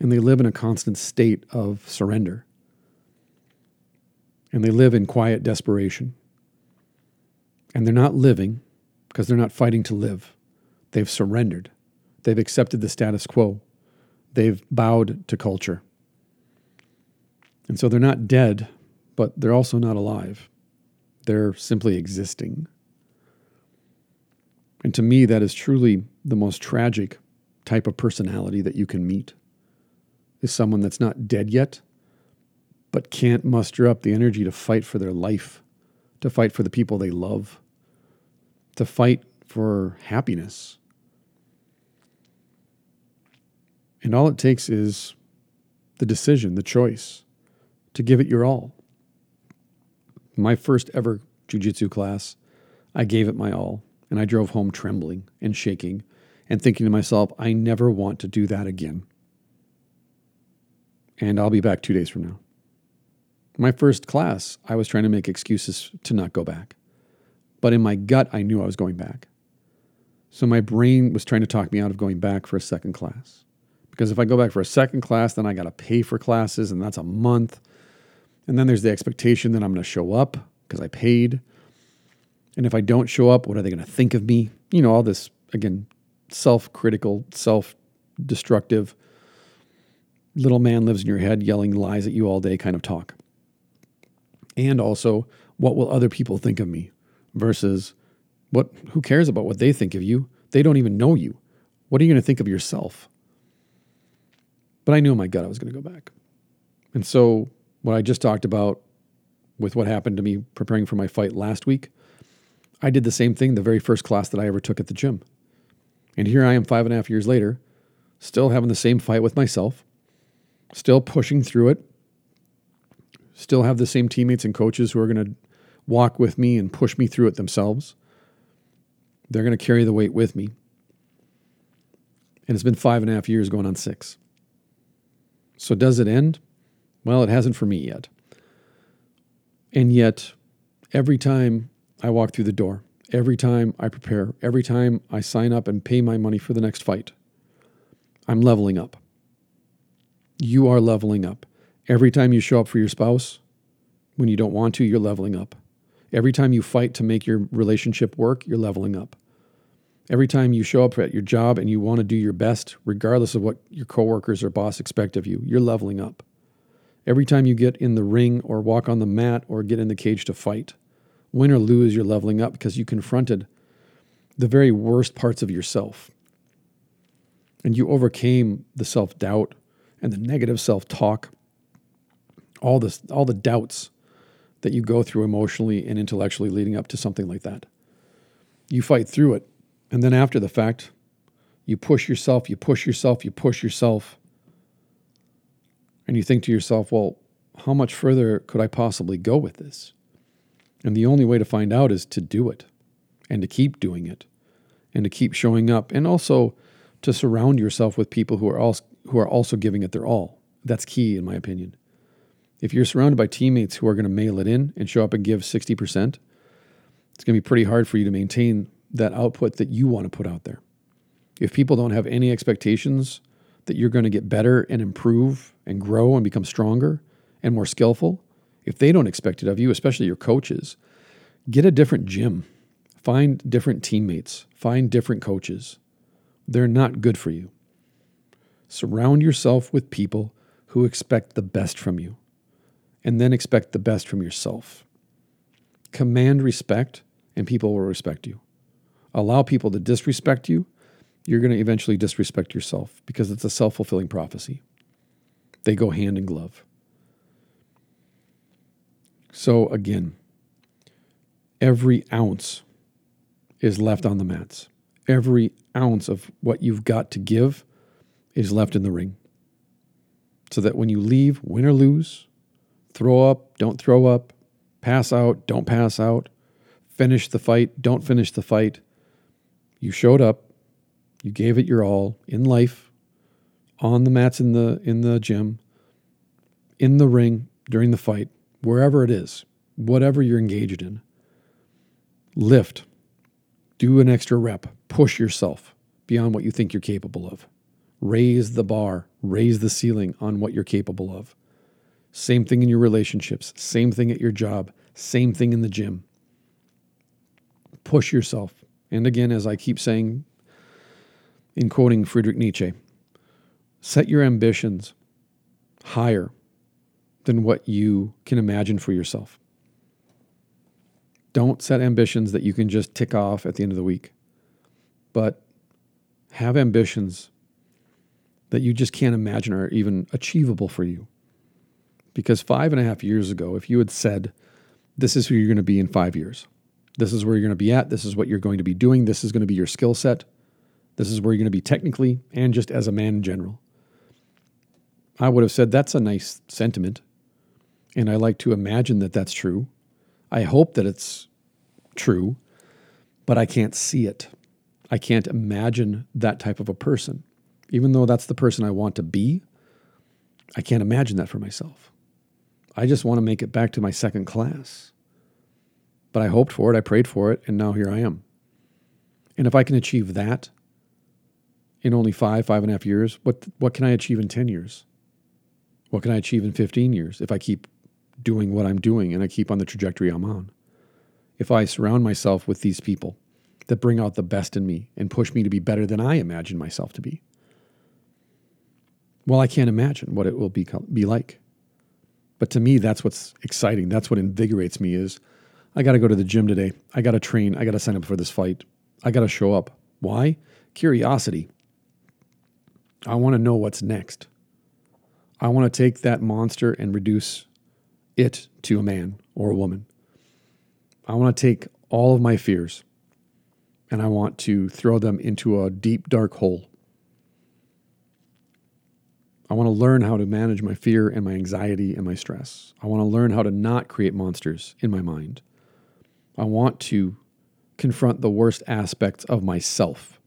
And they live in a constant state of surrender. And they live in quiet desperation. And they're not living because they're not fighting to live. They've surrendered. They've accepted the status quo. They've bowed to culture. And so they're not dead, but they're also not alive. They're simply existing. And to me, that is truly the most tragic type of personality that you can meet is someone that's not dead yet, but can't muster up the energy to fight for their life, to fight for the people they love, to fight for happiness. And all it takes is the decision, the choice to give it your all. My first ever jujitsu class, I gave it my all, and I drove home trembling and shaking and thinking to myself, I never want to do that again. And I'll be back two days from now. My first class, I was trying to make excuses to not go back. But in my gut, I knew I was going back. So my brain was trying to talk me out of going back for a second class. Because if I go back for a second class, then I got to pay for classes, and that's a month. And then there's the expectation that I'm going to show up because I paid. And if I don't show up, what are they going to think of me? You know, all this, again, self critical, self destructive, little man lives in your head yelling lies at you all day kind of talk. And also, what will other people think of me versus what who cares about what they think of you? They don't even know you. What are you going to think of yourself? But I knew in my gut I was going to go back. And so, what I just talked about with what happened to me preparing for my fight last week, I did the same thing the very first class that I ever took at the gym. And here I am five and a half years later, still having the same fight with myself, still pushing through it, still have the same teammates and coaches who are going to walk with me and push me through it themselves. They're going to carry the weight with me. And it's been five and a half years going on six. So does it end? Well, it hasn't for me yet. And yet, every time I walk through the door, every time I prepare, every time I sign up and pay my money for the next fight, I'm leveling up. You are leveling up. Every time you show up for your spouse, when you don't want to, you're leveling up. Every time you fight to make your relationship work, you're leveling up. Every time you show up at your job and you want to do your best, regardless of what your coworkers or boss expect of you, you're leveling up. Every time you get in the ring or walk on the mat or get in the cage to fight, win or lose, you're leveling up because you confronted the very worst parts of yourself. And you overcame the self doubt and the negative self talk, all, this, all the doubts that you go through emotionally and intellectually leading up to something like that. You fight through it. And then after the fact, you push yourself, you push yourself, you push yourself. And you think to yourself, well, how much further could I possibly go with this? And the only way to find out is to do it and to keep doing it and to keep showing up and also to surround yourself with people who are also, who are also giving it their all. That's key, in my opinion. If you're surrounded by teammates who are going to mail it in and show up and give 60%, it's going to be pretty hard for you to maintain that output that you want to put out there. If people don't have any expectations that you're going to get better and improve and grow and become stronger and more skillful, if they don't expect it of you, especially your coaches, get a different gym. Find different teammates. Find different coaches. They're not good for you. Surround yourself with people who expect the best from you and then expect the best from yourself. Command respect, and people will respect you. Allow people to disrespect you, you're going to eventually disrespect yourself because it's a self fulfilling prophecy. They go hand in glove. So, again, every ounce is left on the mats. Every ounce of what you've got to give is left in the ring. So that when you leave, win or lose, throw up, don't throw up, pass out, don't pass out, finish the fight, don't finish the fight. You showed up, you gave it your all in life, on the mats in the in the gym, in the ring during the fight, wherever it is, whatever you're engaged in. Lift. Do an extra rep. Push yourself beyond what you think you're capable of. Raise the bar, raise the ceiling on what you're capable of. Same thing in your relationships, same thing at your job, same thing in the gym. Push yourself. And again, as I keep saying, in quoting Friedrich Nietzsche, set your ambitions higher than what you can imagine for yourself. Don't set ambitions that you can just tick off at the end of the week, but have ambitions that you just can't imagine are even achievable for you. Because five and a half years ago, if you had said, This is who you're going to be in five years, this is where you're going to be at, this is what you're going to be doing, this is going to be your skill set, this is where you're going to be technically and just as a man in general, I would have said, That's a nice sentiment. And I like to imagine that that's true. I hope that it's true, but I can't see it. I can't imagine that type of a person. Even though that's the person I want to be, I can't imagine that for myself. I just want to make it back to my second class. But I hoped for it, I prayed for it, and now here I am. And if I can achieve that in only five, five and a half years, what what can I achieve in ten years? What can I achieve in fifteen years if I keep doing what I'm doing and I keep on the trajectory I'm on? if I surround myself with these people that bring out the best in me and push me to be better than I imagine myself to be. Well, I can't imagine what it will be, be like. But to me, that's what's exciting. That's what invigorates me is I got to go to the gym today. I got to train. I got to sign up for this fight. I got to show up. Why? Curiosity. I want to know what's next. I want to take that monster and reduce it to a man or a woman. I want to take all of my fears and I want to throw them into a deep, dark hole. I want to learn how to manage my fear and my anxiety and my stress. I want to learn how to not create monsters in my mind. I want to confront the worst aspects of myself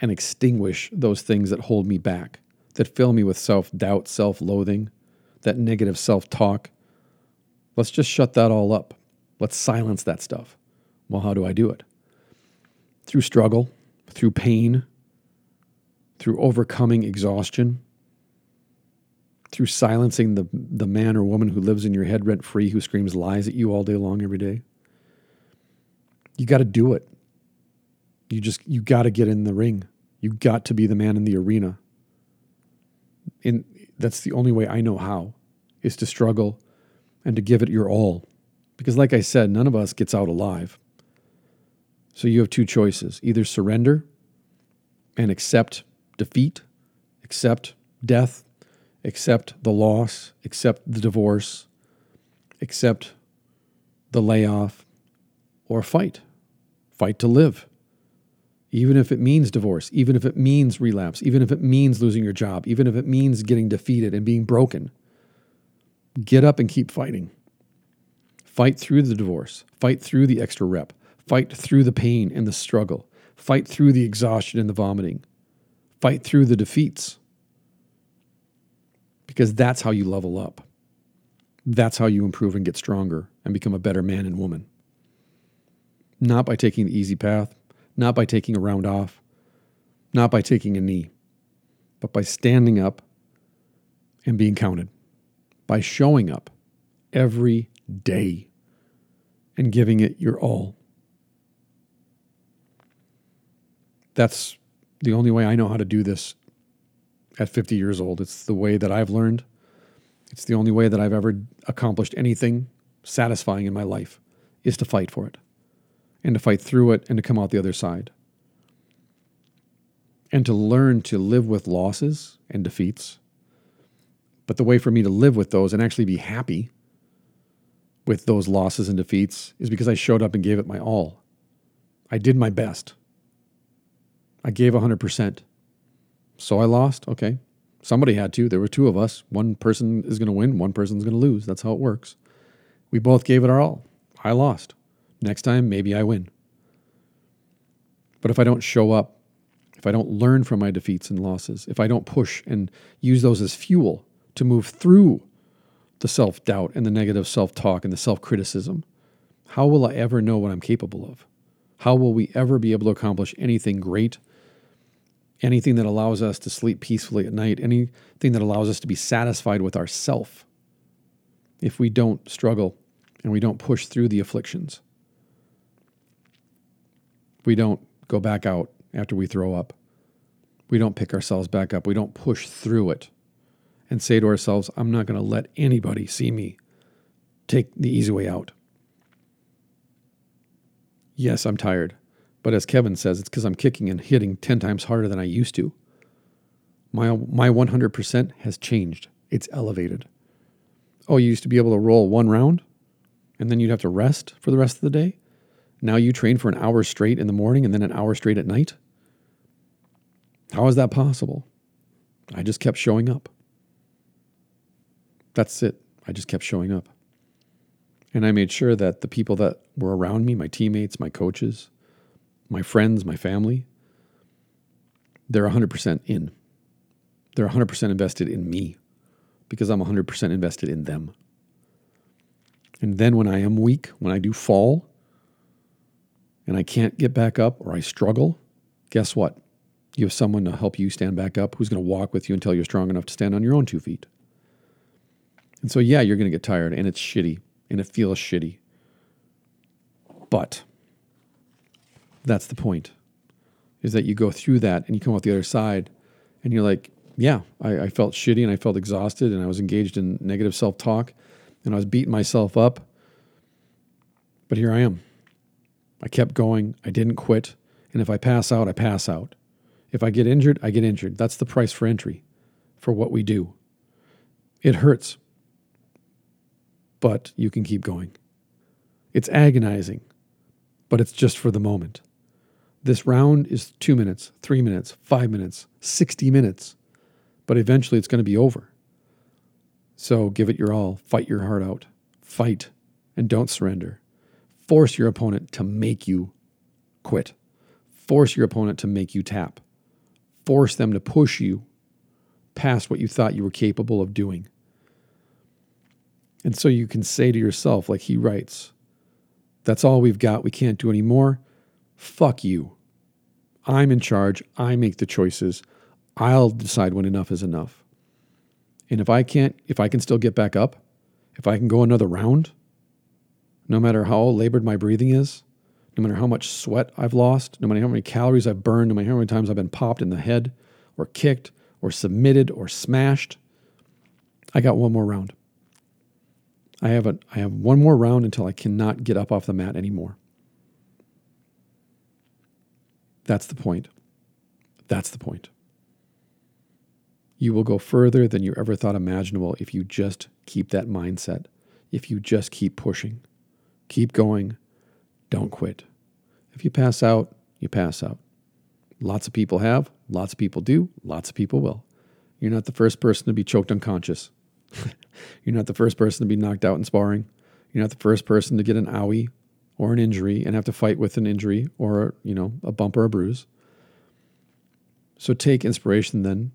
and extinguish those things that hold me back, that fill me with self doubt, self loathing, that negative self talk. Let's just shut that all up. Let's silence that stuff. Well, how do I do it? Through struggle, through pain, through overcoming exhaustion, through silencing the, the man or woman who lives in your head rent free, who screams lies at you all day long every day. You got to do it. You just, you got to get in the ring. You got to be the man in the arena. And that's the only way I know how is to struggle and to give it your all. Because, like I said, none of us gets out alive. So you have two choices either surrender and accept defeat, accept death, accept the loss, accept the divorce, accept the layoff, or fight. Fight to live. Even if it means divorce, even if it means relapse, even if it means losing your job, even if it means getting defeated and being broken, get up and keep fighting. Fight through the divorce, fight through the extra rep, fight through the pain and the struggle, fight through the exhaustion and the vomiting, fight through the defeats. Because that's how you level up. That's how you improve and get stronger and become a better man and woman. Not by taking the easy path, not by taking a round off, not by taking a knee, but by standing up and being counted, by showing up every day and giving it your all. That's the only way I know how to do this at 50 years old. It's the way that I've learned. It's the only way that I've ever accomplished anything satisfying in my life is to fight for it and to fight through it and to come out the other side. And to learn to live with losses and defeats. But the way for me to live with those and actually be happy with those losses and defeats is because I showed up and gave it my all. I did my best. I gave 100%. So I lost. Okay. Somebody had to. There were two of us. One person is going to win, one person's going to lose. That's how it works. We both gave it our all. I lost. Next time, maybe I win. But if I don't show up, if I don't learn from my defeats and losses, if I don't push and use those as fuel to move through the self doubt and the negative self talk and the self criticism, how will I ever know what I'm capable of? How will we ever be able to accomplish anything great? Anything that allows us to sleep peacefully at night, anything that allows us to be satisfied with ourself if we don't struggle and we don't push through the afflictions. We don't go back out after we throw up. We don't pick ourselves back up. We don't push through it and say to ourselves, I'm not going to let anybody see me take the easy way out. Yes, I'm tired. But as Kevin says, it's because I'm kicking and hitting 10 times harder than I used to. My, my 100% has changed, it's elevated. Oh, you used to be able to roll one round and then you'd have to rest for the rest of the day? Now you train for an hour straight in the morning and then an hour straight at night? How is that possible? I just kept showing up. That's it. I just kept showing up. And I made sure that the people that were around me, my teammates, my coaches, my friends, my family, they're 100% in. They're 100% invested in me because I'm 100% invested in them. And then when I am weak, when I do fall and I can't get back up or I struggle, guess what? You have someone to help you stand back up who's going to walk with you until you're strong enough to stand on your own two feet. And so, yeah, you're going to get tired and it's shitty and it feels shitty. But that's the point is that you go through that and you come out the other side and you're like, yeah, I, I felt shitty and I felt exhausted and I was engaged in negative self talk and I was beating myself up. But here I am. I kept going. I didn't quit. And if I pass out, I pass out. If I get injured, I get injured. That's the price for entry for what we do. It hurts, but you can keep going. It's agonizing, but it's just for the moment. This round is two minutes, three minutes, five minutes, 60 minutes, but eventually it's going to be over. So give it your all, fight your heart out, fight, and don't surrender. Force your opponent to make you quit. Force your opponent to make you tap. Force them to push you past what you thought you were capable of doing. And so you can say to yourself, like he writes, that's all we've got. We can't do any more. Fuck you. I'm in charge. I make the choices. I'll decide when enough is enough. And if I can't, if I can still get back up, if I can go another round, no matter how labored my breathing is, no matter how much sweat I've lost, no matter how many calories I've burned, no matter how many times I've been popped in the head or kicked or submitted or smashed, I got one more round. I have a I have one more round until I cannot get up off the mat anymore. That's the point. That's the point. You will go further than you ever thought imaginable if you just keep that mindset, if you just keep pushing. Keep going. Don't quit. If you pass out, you pass out. Lots of people have, lots of people do, lots of people will. You're not the first person to be choked unconscious. You're not the first person to be knocked out in sparring. You're not the first person to get an owie or an injury and have to fight with an injury or, you know, a bump or a bruise. So take inspiration then.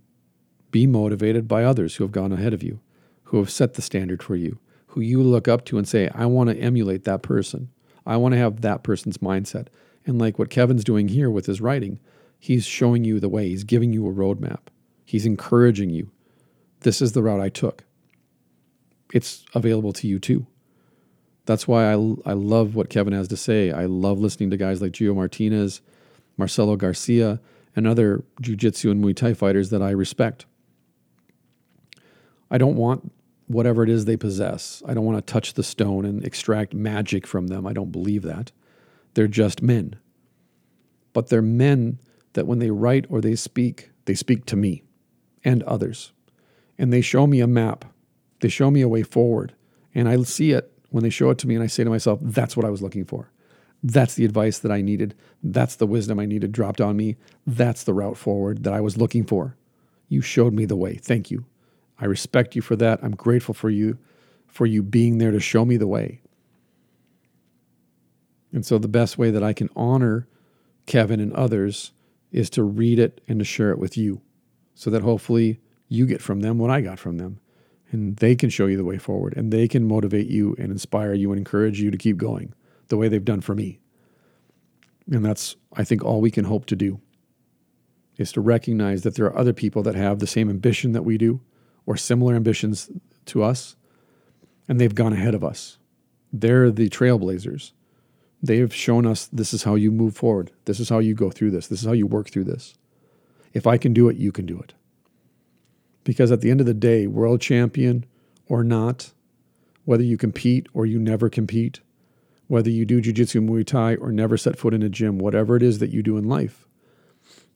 Be motivated by others who have gone ahead of you, who have set the standard for you, who you look up to and say, I want to emulate that person. I want to have that person's mindset. And like what Kevin's doing here with his writing, he's showing you the way, he's giving you a roadmap, he's encouraging you. This is the route I took it's available to you too. That's why I, I love what Kevin has to say. I love listening to guys like Gio Martinez, Marcelo Garcia, and other jiu-jitsu and Muay Thai fighters that I respect. I don't want whatever it is they possess. I don't want to touch the stone and extract magic from them. I don't believe that. They're just men. But they're men that when they write or they speak, they speak to me and others. And they show me a map they show me a way forward. And I see it when they show it to me, and I say to myself, that's what I was looking for. That's the advice that I needed. That's the wisdom I needed dropped on me. That's the route forward that I was looking for. You showed me the way. Thank you. I respect you for that. I'm grateful for you for you being there to show me the way. And so the best way that I can honor Kevin and others is to read it and to share it with you so that hopefully you get from them what I got from them and they can show you the way forward and they can motivate you and inspire you and encourage you to keep going the way they've done for me. And that's, I think, all we can hope to do is to recognize that there are other people that have the same ambition that we do or similar ambitions to us, and they've gone ahead of us. They're the trailblazers. They have shown us this is how you move forward. This is how you go through this. This is how you work through this. If I can do it, you can do it. Because at the end of the day, world champion or not, whether you compete or you never compete, whether you do jiu-jitsu muay thai or never set foot in a gym whatever it is that you do in life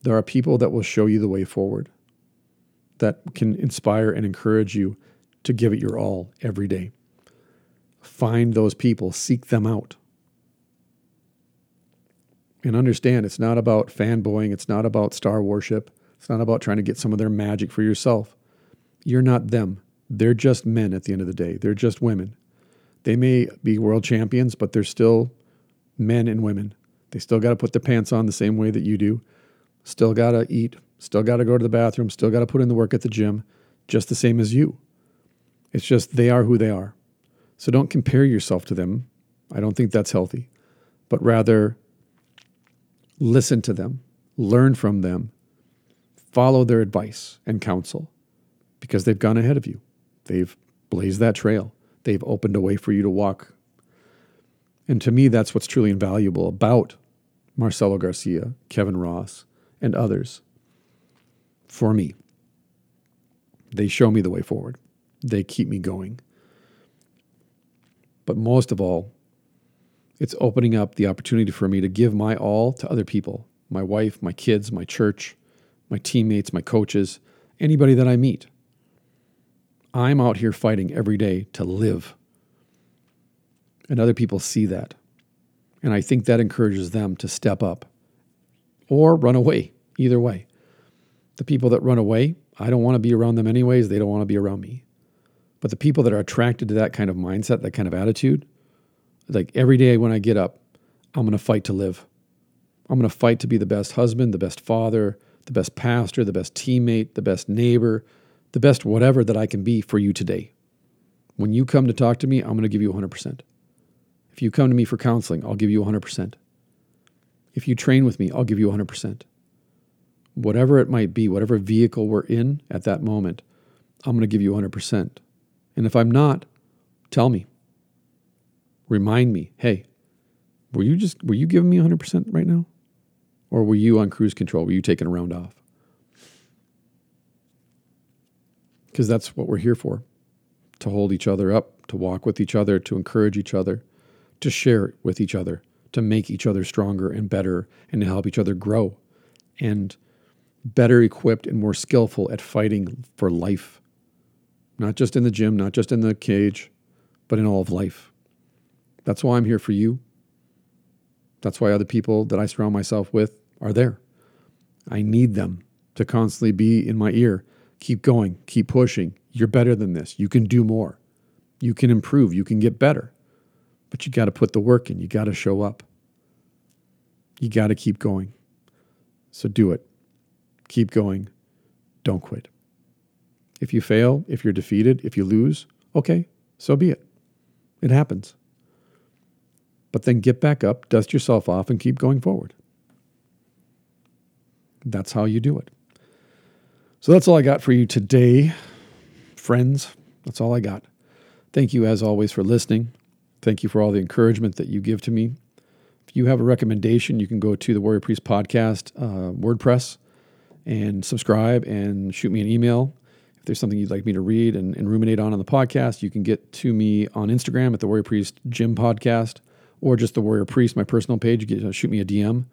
there are people that will show you the way forward that can inspire and encourage you to give it your all every day. Find those people. Seek them out. And understand it's not about fanboying. It's not about star worship it's not about trying to get some of their magic for yourself you're not them. They're just men at the end of the day. They're just women. They may be world champions, but they're still men and women. They still got to put their pants on the same way that you do. Still got to eat. Still got to go to the bathroom. Still got to put in the work at the gym, just the same as you. It's just they are who they are. So don't compare yourself to them. I don't think that's healthy, but rather listen to them, learn from them, follow their advice and counsel because they've gone ahead of you. They've blazed that trail. They've opened a way for you to walk. And to me, that's what's truly invaluable about Marcelo Garcia, Kevin Ross, and others for me. They show me the way forward, they keep me going. But most of all, it's opening up the opportunity for me to give my all to other people my wife, my kids, my church, my teammates, my coaches, anybody that I meet. I'm out here fighting every day to live. And other people see that. And I think that encourages them to step up or run away, either way. The people that run away, I don't want to be around them anyways. They don't want to be around me. But the people that are attracted to that kind of mindset, that kind of attitude, like every day when I get up, I'm going to fight to live. I'm going to fight to be the best husband, the best father, the best pastor, the best teammate, the best neighbor, the best whatever that I can be for you today. When you come to talk to me, I'm going to give you 100%. If you come to me for counseling, I'll give you 100%. If you train with me, I'll give you 100%. Whatever it might be, whatever vehicle we're in at that moment, I'm going to give you 100%. And if I'm not, tell me. Remind me, hey, were you just were you giving me 100% right now? Or were you on cruise control? Were you taking a round off? Because that's what we're here for to hold each other up, to walk with each other, to encourage each other, to share with each other, to make each other stronger and better, and to help each other grow and better equipped and more skillful at fighting for life. Not just in the gym, not just in the cage, but in all of life. That's why I'm here for you. That's why other people that I surround myself with are there. I need them to constantly be in my ear. Keep going, keep pushing. You're better than this. You can do more. You can improve. You can get better. But you got to put the work in. You got to show up. You got to keep going. So do it. Keep going. Don't quit. If you fail, if you're defeated, if you lose, okay, so be it. It happens. But then get back up, dust yourself off, and keep going forward. That's how you do it. So that's all I got for you today, friends. That's all I got. Thank you, as always, for listening. Thank you for all the encouragement that you give to me. If you have a recommendation, you can go to the Warrior Priest Podcast uh, WordPress and subscribe and shoot me an email. If there's something you'd like me to read and, and ruminate on on the podcast, you can get to me on Instagram at the Warrior Priest Gym Podcast or just the Warrior Priest, my personal page. Get, uh, shoot me a DM.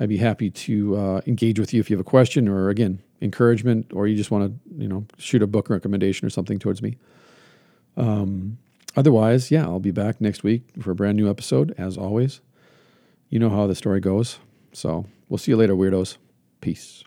I'd be happy to uh, engage with you if you have a question or again encouragement, or you just want to you know shoot a book recommendation or something towards me. Um, otherwise, yeah, I'll be back next week for a brand new episode as always. You know how the story goes, so we'll see you later, weirdos. Peace.